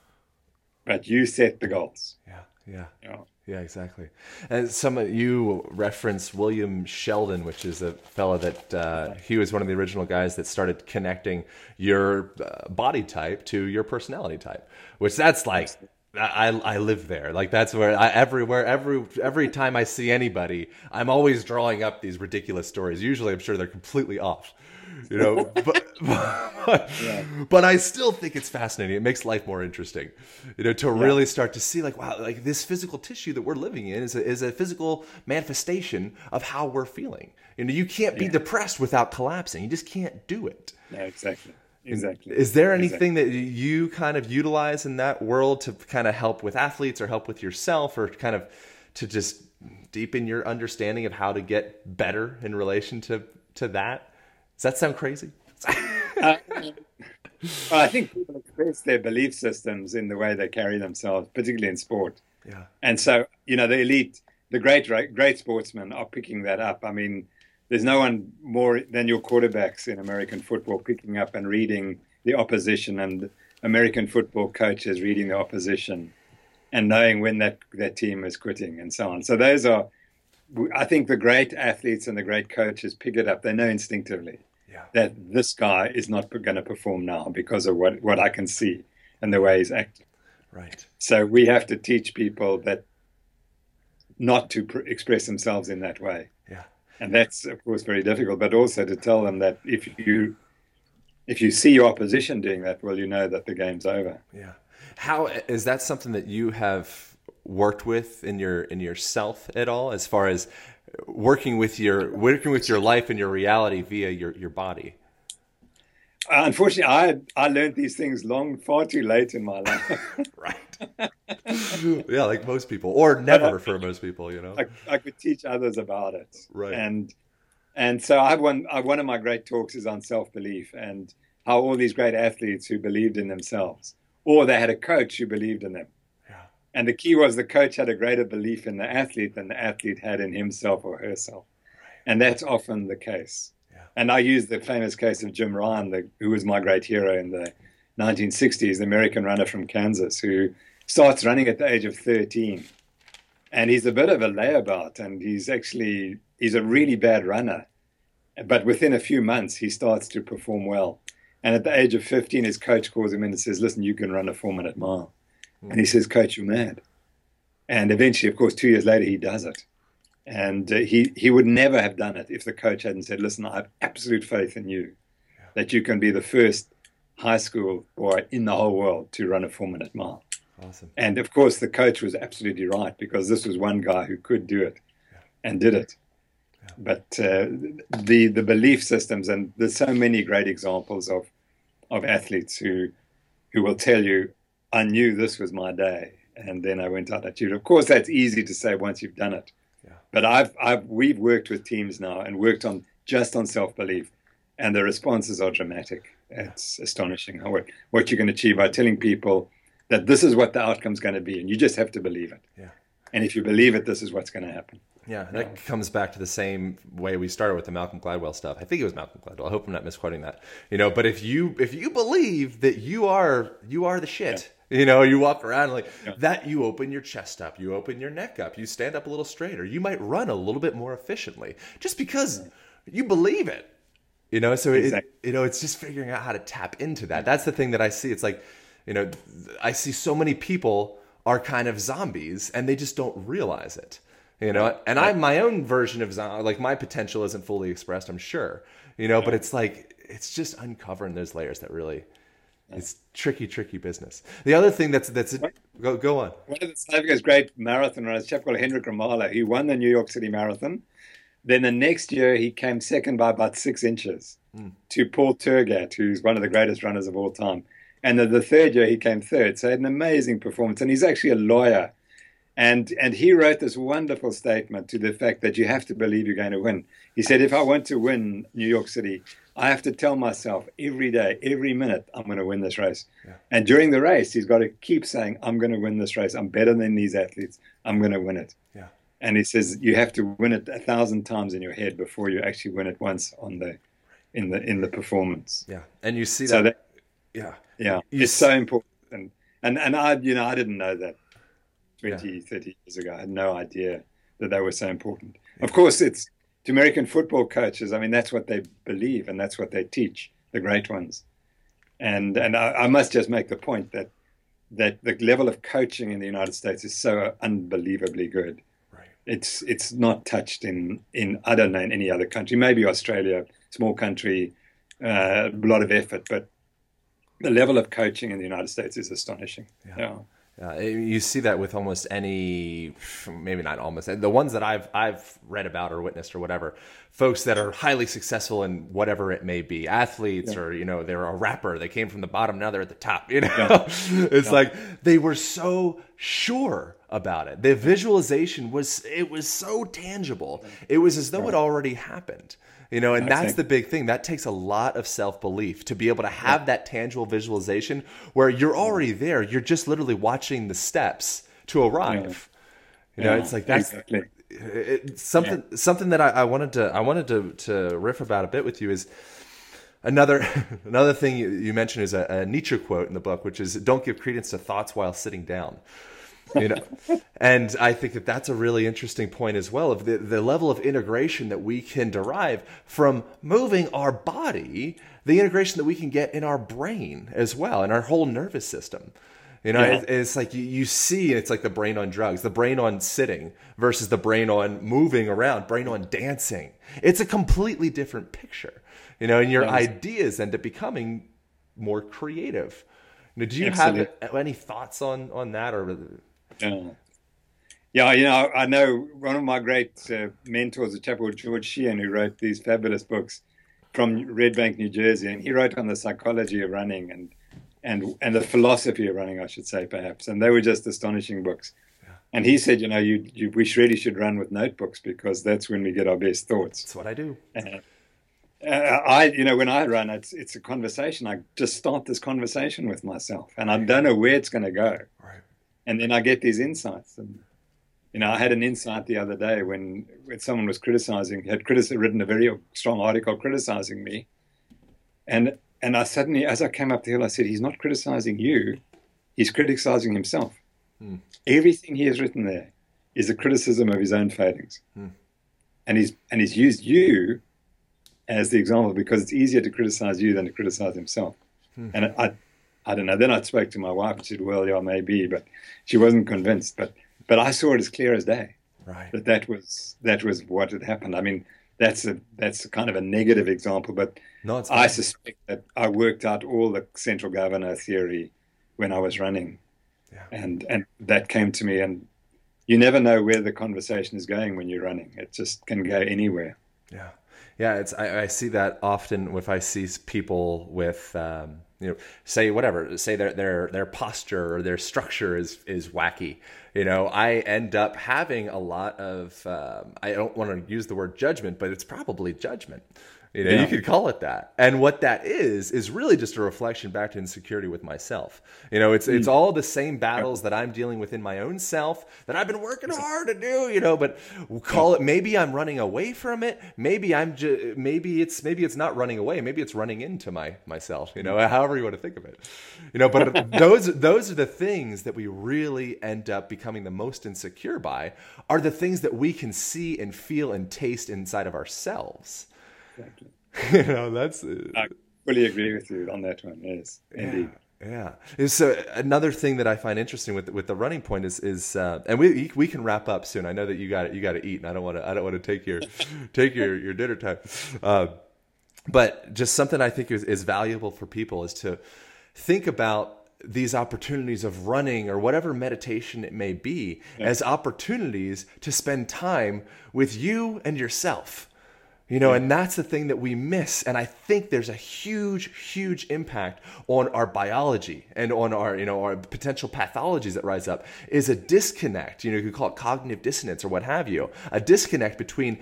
C: but you set the goals.
B: Yeah. Yeah.
C: You know?
B: Yeah, exactly. And some of you reference William Sheldon, which is a fellow that uh, he was one of the original guys that started connecting your uh, body type to your personality type, which that's like. I, I live there. Like that's where I everywhere every every time I see anybody, I'm always drawing up these ridiculous stories. Usually, I'm sure they're completely off, you know. but but, but I still think it's fascinating. It makes life more interesting, you know, to really start to see like wow, like this physical tissue that we're living in is a, is a physical manifestation of how we're feeling. You know, you can't be depressed without collapsing. You just can't do it.
C: No, exactly. Exactly.
B: Is there
C: Exactly.
B: anything that you kind of utilize in that world to kind of help with athletes or help with yourself or kind of to just deepen your understanding of how to get better in relation to to that? Does that sound crazy?
C: Uh, well, I think people express their belief systems in the way they carry themselves, particularly in sport.
B: Yeah.
C: And so, you know, the elite, the great, great sportsmen are picking that up. I mean, there's no one more than your quarterbacks in American football picking up and reading the opposition and American football coaches reading the opposition and knowing when that, that team is quitting and so on. So those are, I think the great athletes and the great coaches pick it up. They know instinctively
B: Yeah.
C: that this guy is not going to perform now because of what, what I can see and the way he's acting.
B: Right.
C: So we have to teach people that not to pr- express themselves in that way.
B: Yeah.
C: And that's of course very difficult, but also to tell them that if you if you see your opposition doing that, well, you know that the game's over.
B: Yeah. How is that something that you have worked with in your in yourself at all as far as working with your working with your life and your reality via your your body?
C: Uh, unfortunately, I I learned these things long far too late in my life.
B: Right. yeah, like most people or never for most people, you know.
C: I, I could teach others about it.
B: Right.
C: And and so I have one I, one of my great talks is on self belief and how all these great athletes who believed in themselves, or they had a coach who believed in them. And the key was the coach had a greater belief in the athlete than the athlete had in himself or herself. And that's often the case.
B: Yeah.
C: And I use the famous case of Jim Ryun, the, who was my great hero in the 1960s, the American runner from Kansas, who starts running at the age of 13. And he's a bit of a layabout, and he's actually he's a really bad runner. But within a few months, he starts to perform well. And at the age of 15, his coach calls him in and says, Listen, you can run a four minute mile. And he says, Coach, you're mad. And eventually, of course, two years later, he does it. And uh, he, he would never have done it if the coach hadn't said, Listen, I have absolute faith in you that you can be the first high school boy in the whole world to run a four minute mile.
B: Awesome.
C: And of course, the coach was absolutely right because this was one guy who could do it and did it. But uh, the the belief systems, and there's so many great examples of of athletes who who will tell you, "I knew this was my day, and then I went out at you." Of course, that's easy to say once you've done it.
B: Yeah.
C: But I've I've we've worked with teams now and worked on just on self belief, and the responses are dramatic. It's astonishing how what, what you can achieve by telling people that this is what the outcome's going to be, and you just have to believe it.
B: Yeah.
C: And if you believe it, this is what's going to happen.
B: Yeah, that comes back to the same way we started with the Malcolm Gladwell stuff. I think it was Malcolm Gladwell. I hope I'm not misquoting that. You know, but if you if you believe that you are you are the shit, you know, you walk around like that, you open your chest up, you open your neck up, you stand up a little straighter, you might run a little bit more efficiently just because you believe it. You know, so
C: Exactly.
B: it, you know, it's just figuring out how to tap into that. That's the thing that I see. It's like, you know, I see so many people are kind of zombies and they just don't realize it. You know, and I'm my own version of zombie. Like my potential isn't fully expressed, I'm sure. You know, but it's like it's just uncovering those layers that really it's tricky, tricky business. The other thing that's that's go go on.
C: One of the South Africa's great marathon runners, a chap called Hendrick Ramaala, he won the New York City Marathon. Then the next year, he came second by about six inches hmm. to Paul Tergat, who's one of the greatest runners of all time. And then the third year, he came third. So he had an amazing performance. And he's actually a lawyer. And, and he wrote this wonderful statement to the fact that you have to believe you're going to win. He said, If I want to win New York City, I have to tell myself every day, every minute, I'm going to win this race. And during the race, he's got to keep saying, I'm going to win this race. I'm better than these athletes. I'm going to win it.
B: Yeah.
C: And he says you have to win it a thousand times in your head before you actually win it once on the in the in the performance.
B: Yeah, and you see
C: So
B: that.
C: that
B: yeah,
C: yeah,
B: You
C: it's
B: s-
C: so important. And, and and I you know I didn't know that 20, 30 years ago. I had no idea that they were so important. Of course, it's to American football coaches. I mean, that's what they believe and that's what they teach the great ones. And and I, I must just make the point that that the level of coaching in the United States is so unbelievably good.
B: right.
C: It's it's not touched in in I don't know in any other country. Maybe Australia, small country, uh, a lot of effort, but the level of coaching in the United States is astonishing. Yeah.
B: Uh, you see that with almost any, maybe not almost the ones that I've I've read about or witnessed or whatever, folks that are highly successful in whatever it may be, athletes or you know they're a rapper, they came from the bottom, now they're at the top. You know, it's like they were so sure about it. The visualization was it was so tangible. It was as though it already happened. You know, and that's the big thing. That takes a lot of self belief to be able to have that tangible visualization where you're already there. You're just literally watching the steps to arrive. You know,
C: Yeah,
B: it's like that's
C: exactly.
B: it's something something that I, I wanted to I wanted to to riff about a bit with you is another another thing you, you mentioned is a, a Nietzsche quote in the book, which is "Don't give credence to thoughts while sitting down." You know, and I think that that's a really interesting point as well of the the level of integration that we can derive from moving our body, the integration that we can get in our brain as well, and our whole nervous system. You know,
C: Yeah.
B: it- it's like you, you see, it's like the brain on drugs, the brain on sitting versus the brain on moving around, brain on dancing. It's a completely different picture, you know, and your
C: Yes.
B: ideas end up becoming more creative. Now, do you
C: Absolutely.
B: have any thoughts on on that, or
C: Yeah. Yeah, you know, I know one of my great uh, mentors, a chap called George Sheehan, who wrote these fabulous books from Red Bank, New Jersey, and he wrote on the psychology of running and and and the philosophy of running, I should say, perhaps. And they were just astonishing books. And he said, you know, you, you we really should run with notebooks because that's when we get our best thoughts.
B: that's what I do?
C: Uh, I, you know, when I run, it's it's a conversation. I just start this conversation with myself, and I don't know where it's going to go.
B: Right.
C: And then I get these insights. And you know, I had an insight the other day when when someone was criticizing, had critic- written a very strong article criticizing me, and and I suddenly, as I came up the hill, I said, "He's not criticizing you; he's criticizing himself. Hmm. Everything he has written there is a criticism of his own failings, hmm. and he's and he's used you." as the example because it's easier to criticize you than to criticize himself. Hmm. And I, I don't know. Then I spoke to my wife and she said, "Well, yeah, maybe," but she wasn't convinced. But but I saw it as clear as day.
B: Right.
C: That that was that was what had happened. I mean, that's a that's a kind of a negative example, but
B: No,
C: I suspect that I worked out all the central governor theory when I was running,
B: Yeah.
C: and and that came to me. And you never know where the conversation is going when you're running. It just can go anywhere.
B: Yeah, yeah. It's I, I see that often if I see people with um, you know say whatever say their their their posture or their structure is is wacky. You know, I end up having a lot of um, I don't want to use the word judgment, but it's probably judgment. You know,
C: Yeah.
B: you could call it that. And what that is is really just a reflection back to insecurity with myself. You know, it's it's mm. all the same battles that I'm dealing with in my own self that I've been working hard to do. You know, but we'll call it maybe I'm running away from it. Maybe I'm just maybe it's maybe it's not running away. Maybe it's running into my myself. You know, mm. however you want to think of it. You know, but those those are the things that we really end up becoming the most insecure by. Are the things that we can see and feel and taste inside of ourselves. you know, that's uh,
C: I fully agree with you on that one. Yes, indeed.
B: yeah. So another thing that I find interesting with with the running point is is uh, and we we can wrap up soon. I know that you got you got to eat, and I don't want to I don't want to take your take your your dinner time. Uh, but just something I think is, is valuable for people is to think about these opportunities of running or whatever meditation it may be as opportunities to spend time with you and yourself. You know, and that's the thing that we miss. And I think there's a huge, huge impact on our biology and on our, you know, our potential pathologies that rise up is a disconnect. You know, you could call it cognitive dissonance or what have you. A disconnect between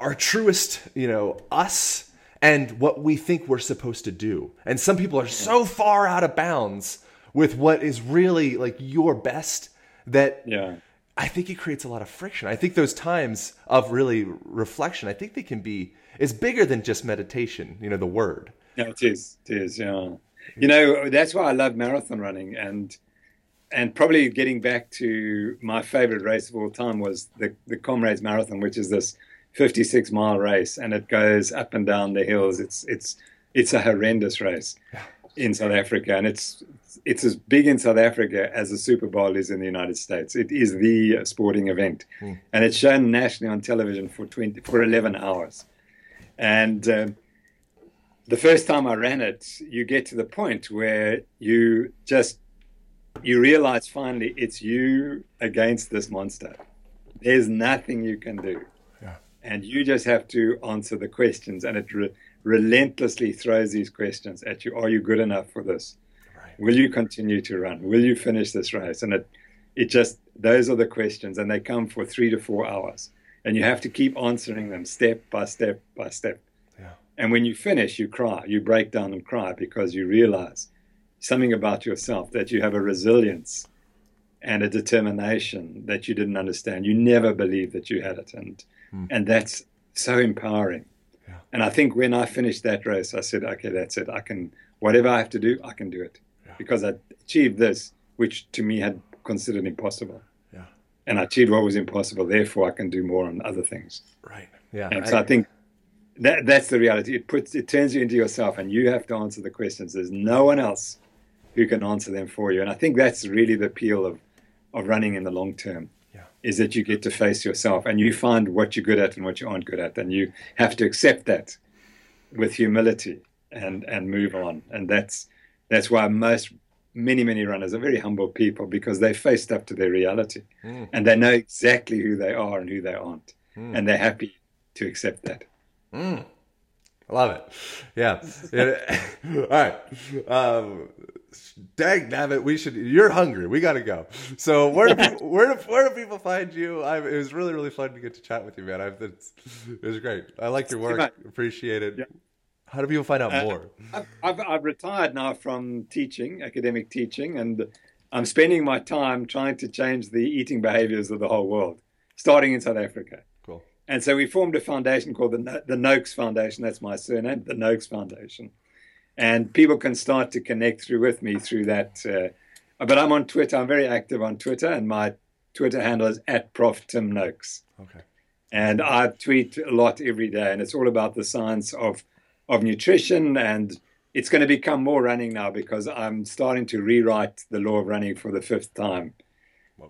B: our truest, you know, us and what we think we're supposed to do. And some people are so far out of bounds with what is really like your best that
C: Yeah.
B: I think it creates a lot of friction. I think those times of really reflection, I think they can be is bigger than just meditation, you know, the word.
C: Yeah, it is. It is. Yeah. You know, that's why I love marathon running, and and probably getting back to my favorite race of all time was the the Comrades Marathon, which is this 56 mile race, and it goes up and down the hills. It's it's it's a horrendous race in South Africa, and it's it's as big in South Africa as the Super Bowl is in the United States. It is the sporting event, and it's shown nationally on television for 20 for 11 hours, and. Um, the first time I ran it, you get to the point where you just you realize finally it's you against this monster. There's nothing you can do,
B: Yeah.
C: and you just have to answer the questions. And it re- relentlessly throws these questions at you: Are you good enough for this?
B: Right.
C: Will you continue to run? Will you finish this race? And it it just those are the questions, and they come for three to four hours, and you have to keep answering them step by step by step.
B: Yeah.
C: And when you finish, you cry. You break down and cry because you realize something about yourself that you have a resilience and a determination that you didn't understand. You never believed that you had it. And, hmm. and that's so empowering.
B: Yeah.
C: And I think when I finished that race, I said, okay, that's it. I can, whatever I have to do, I can do it because I achieved this, which to me had considered impossible.
B: Yeah.
C: And I achieved what was impossible. Therefore, I can do more on other things.
B: Right. Yeah.
C: And so I think that that's the reality. It puts it turns you into yourself, and you have to answer the questions. There's no one else who can answer them for you. And I think that's really the appeal of of running in the long term. Is that you get to face yourself and you find what you're good at and what you aren't good at, and you have to accept that with humility and and move on. And that's that's why most many many runners are very humble people because they faced up to their reality
B: Mm.
C: and they know exactly who they are and who they aren't,
B: Mm.
C: and they're happy to accept that.
B: Mm. I love it. Yeah. Yeah. All right. Um, dang nabbit, we should. You're hungry. We got to go. So where do people, where do where do people find you? I, it was really really fun to get to chat with you, man. I've, it's, it was great. I like your work. Appreciate it.
C: Yeah.
B: How do people find out
C: Uh,
B: more?
C: I've, I've, I've retired now from teaching, academic teaching, and I'm spending my time trying to change the eating behaviors of the whole world, starting in South Africa. And so we formed a foundation called the, No- the Noakes Foundation. That's my surname, the Noakes Foundation. And people can start to connect through with me through that. Uh, but I'm on Twitter. I'm very active on Twitter, and my Twitter handle is at Prof Tim Noakes.
B: Okay.
C: And I tweet a lot every day, and it's all about the science of of nutrition. And it's going to become more running now because I'm starting to rewrite the Lore of Running for the fifth time.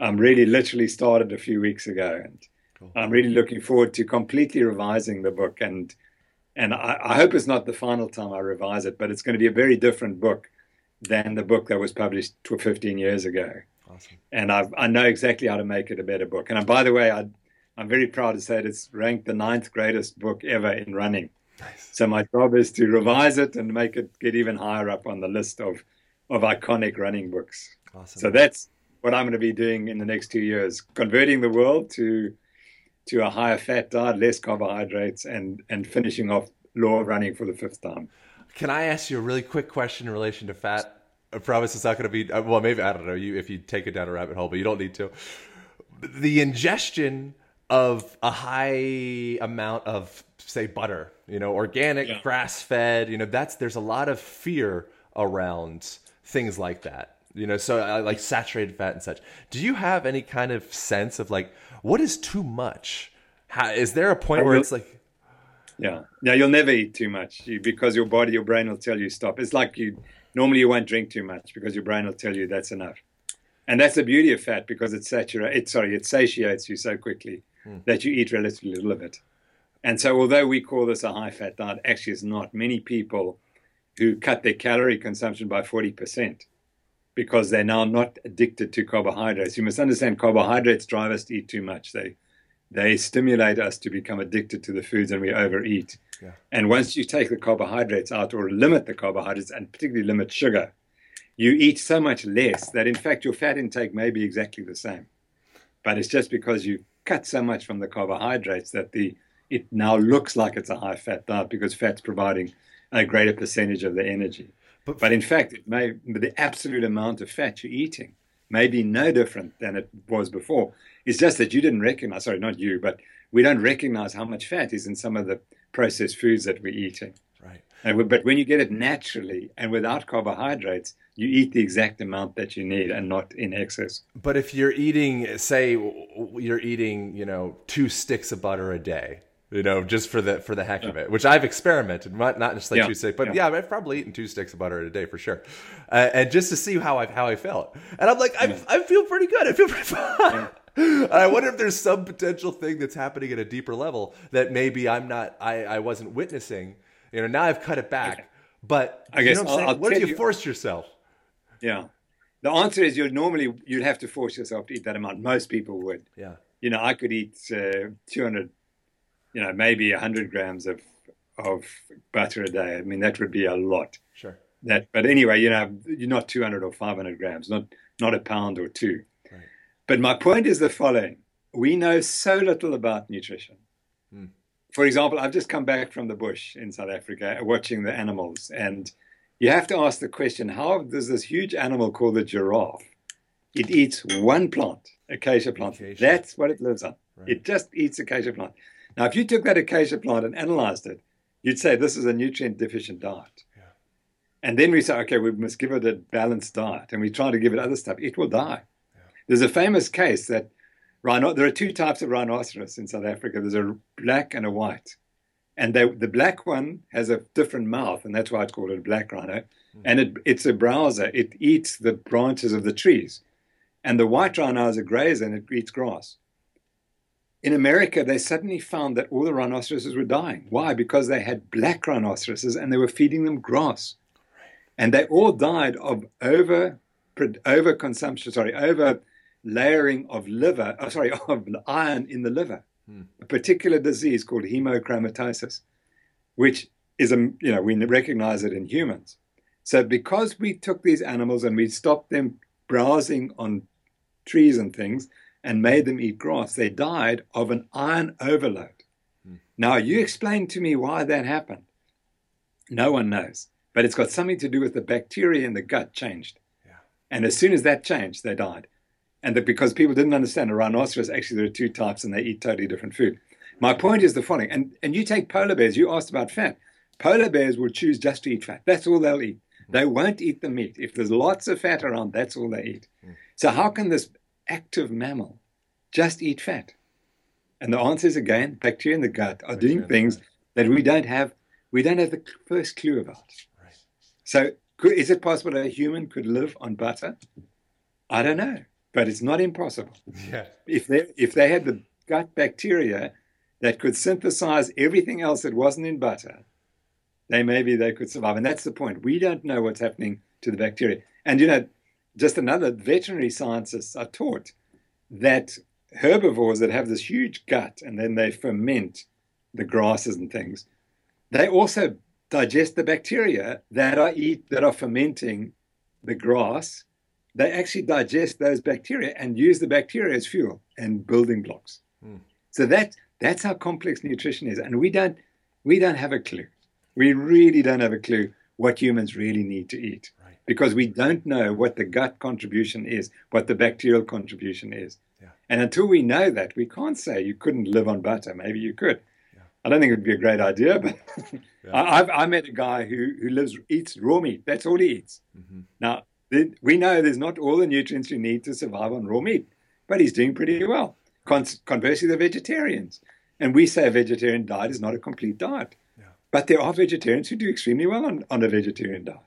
C: I'm really literally started a few weeks ago, and I'm really looking forward to completely revising the book, and and I, I hope it's not the final time I revise it, but it's going to be a very different book than the book that was published 15 years ago.
B: Awesome.
C: And I've, I know exactly how to make it a better book. And uh, by the way, I, I'm very proud to say that it's ranked the ninth greatest book ever in running.
B: Nice.
C: So my job is to revise it and make it get even higher up on the list of, of iconic running books.
B: Awesome.
C: So that's what I'm going to be doing in the next two years, converting the world to to a higher fat diet, less carbohydrates, and and finishing off Lore of Running for the fifth time.
B: Can I ask you a really quick question in relation to fat? I promise it's not going to be. uh, Well, maybe I don't know you if you take it down a rabbit hole, but you don't need to. The ingestion of a high amount of, say, butter, you know, organic,
C: Yeah.
B: grass fed, you know, that's there's a lot of fear around things like that. You know, so uh, like saturated fat and such. Do you have any kind of sense of like what is too much? How, is there a point where it's like
C: Yeah. Now you'll never eat too much you, because your body, your brain will tell you stop. It's like you normally you won't drink too much because your brain will tell you that's enough. And that's the beauty of fat because it saturates. Sorry, it satiates you so quickly that you eat relatively little of it. And so, although we call this a high fat diet, actually it's not. Many people who cut their calorie consumption by forty percent because they're now not addicted to carbohydrates. You must understand, carbohydrates drive us to eat too much. They they stimulate us to become addicted to the foods and we overeat.
B: Yeah.
C: And once you take the carbohydrates out or limit the carbohydrates and particularly limit sugar, you eat so much less that in fact your fat intake may be exactly the same. But it's just because you cut so much from the carbohydrates that the it now looks like it's a high fat diet because fat's providing a greater percentage of the energy.
B: But-
C: But, in fact, it may the absolute amount of fat you're eating may be no different than it was before. It's just that you didn't recognize, sorry, not you, but we don't recognize how much fat is in some of the processed foods that we're eating.
B: right?
C: And, we- but when you get it naturally and without carbohydrates, you eat the exact amount that you need and not in excess.
B: But if you're eating, say, you're eating, you know, two sticks of butter a day, you know, just for the for the heck of it, which I've experimented, not not just like
C: Yeah,
B: two sticks, but yeah.
C: yeah.
B: I've probably eaten two sticks of butter a day for sure, uh, and just to see how I how I felt, and I'm like, I, I feel pretty good, I feel pretty fine. And I wonder if there's some potential thing that's happening at a deeper level that maybe I'm not, I, I wasn't witnessing. You know, now I've cut it back, but
C: I
B: you
C: guess
B: know what
C: I'll- I'll
B: what if you
C: you-
B: forced yourself?
C: Yeah. The answer is you'd normally you'd have to force yourself to eat that amount. Most people would.
B: Yeah,
C: You know, I could eat uh, 200, you know, maybe 100 grams of of butter a day. I mean, that would be a lot.
B: sure.
C: That, but anyway, you know, you're not 200 or 500 grams, not not a pound or two.
B: Right.
C: But my point is the following: we know so little about nutrition.
B: Hmm.
C: For example, I've just come back from the bush in South Africa, watching the animals, and you have to ask the question: How does this huge animal called the giraffe? It eats one plant, acacia plant.
B: Acacia.
C: That's what it lives on.
B: Right.
C: It just eats acacia plant. Now, if you took that acacia plant and analyzed it, you'd say this is a nutrient deficient diet. And then we say, okay, we must give it a balanced diet, and we try to give it other stuff. It will die. There's a famous case that rhino. There are two types of rhinoceros in South Africa. There's a black and a white, and they, the black one has a different mouth, and that's why it's called a black rhino. Hmm. And it, it's a browser. It eats the branches of the trees, and the white rhino is a grazer and it eats grass. In America, they suddenly found that all the rhinoceroses were dying. Why? Because they had black rhinoceroses and they were feeding them grass and they all died of over over consumption sorry over layering of liver oh, sorry of iron in the liver hmm. a particular disease called hemochromatosis which is a you know we recognize it in humans so because we took these animals and we stopped them browsing on trees and things and made them eat grass they died of an iron overload hmm. now you explain to me why that happened no one knows but it's got something to do with the bacteria in the gut changed. And as soon as that changed, they died. And that because people didn't understand a rhinoceros, actually there are two types and they eat totally different food. My point is the following, and, and you take polar bears, you asked about fat. Polar bears will choose just to eat fat. That's all they'll eat. Hmm. They won't eat the meat. If there's lots of fat around, that's all they eat. Hmm. So how can this active mammal just eat fat? And the answer is again, bacteria in the gut are doing things that we don't have we don't have the first clue about. So, could, is it possible that a human could live on butter? I don't know, but it's not impossible.
B: Yeah.
C: If they if they had the gut bacteria that could synthesize everything else that wasn't in butter, they maybe they could survive. And that's the point. We don't know what's happening to the bacteria. And you know, just another veterinary scientists are taught that herbivores that have this huge gut and then they ferment the grasses and things, they also digest the bacteria that are eat that are fermenting the grass. They actually digest those bacteria and use the bacteria as fuel and building blocks. Mm. So that that's how complex nutrition is, and we don't we don't have a clue. We really don't have a clue what humans really need to eat. Because we don't know what the gut contribution is, what the bacterial contribution is. Yeah. And until we know that, we can't say you couldn't live on butter. Maybe you could. Yeah. I don't think it would be a great idea, but yeah. I, I've, I met a guy who, who lives eats raw meat. That's all he eats. Mm-hmm. Now, we know there's not all the nutrients you need to survive on raw meat, but he's doing pretty well. Con- conversely, the vegetarians. And we say a vegetarian diet is not a complete diet. But there are vegetarians who do extremely well on, on a vegetarian diet.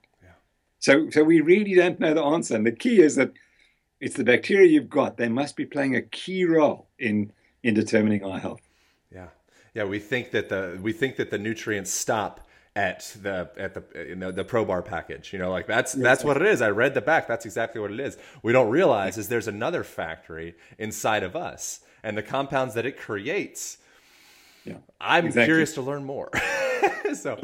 C: So, so we really don't know the answer. And the key is that it's the bacteria you've got. They must be playing a key role in, in determining our health.
E: Yeah. Yeah. We think that the, we think that the nutrients stop at the at the you know the ProBar package you know like that's yes, that's what it is i read the back that's exactly what it is we don't realize is there's another factory inside of us and the compounds that it creates yeah, I'm exactly. curious to learn more. so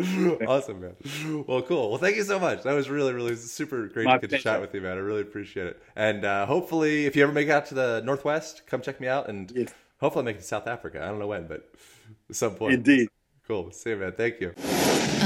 E: awesome, man. Well, cool. Well, thank you so much. That was really, really super great My to get to chat with you, man. I really appreciate it. And uh, hopefully, if you ever make it out to the Northwest, come check me out. And yes. hopefully, make it to South Africa. I don't know when, but at some point.
C: Indeed.
E: Cool. See you, man. Thank you.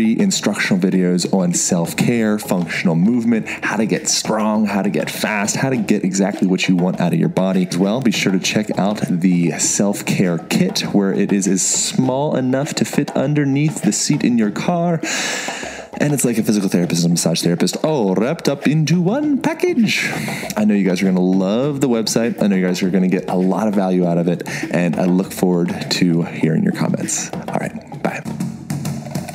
B: instructional videos on self care, functional movement, how to get strong, how to get fast, how to get exactly what you want out of your body. As well, be sure to check out the self care kit, where it is as small enough to fit underneath the seat in your car. And it's like a physical therapist and massage therapist all wrapped up into one package. I know you guys are going to love the website. I know you guys are going to get a lot of value out of it. And I look forward to hearing your comments. All right. Bye.